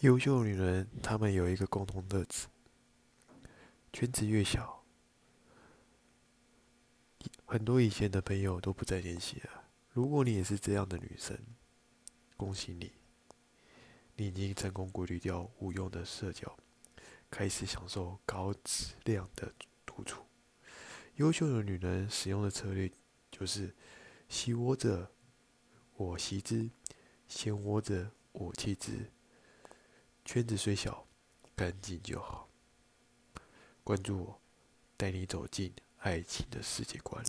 优秀的女人，她们有一个共同特质：圈子越小，很多以前的朋友都不再联系了。如果你也是这样的女生，恭喜你，你已经成功过滤掉无用的社交，开始享受高质量的独处。优秀的女人使用的策略就是：习我者，我习之；嫌我者，我弃之。圈子虽小，干净就好。关注我，带你走进爱情的世界观。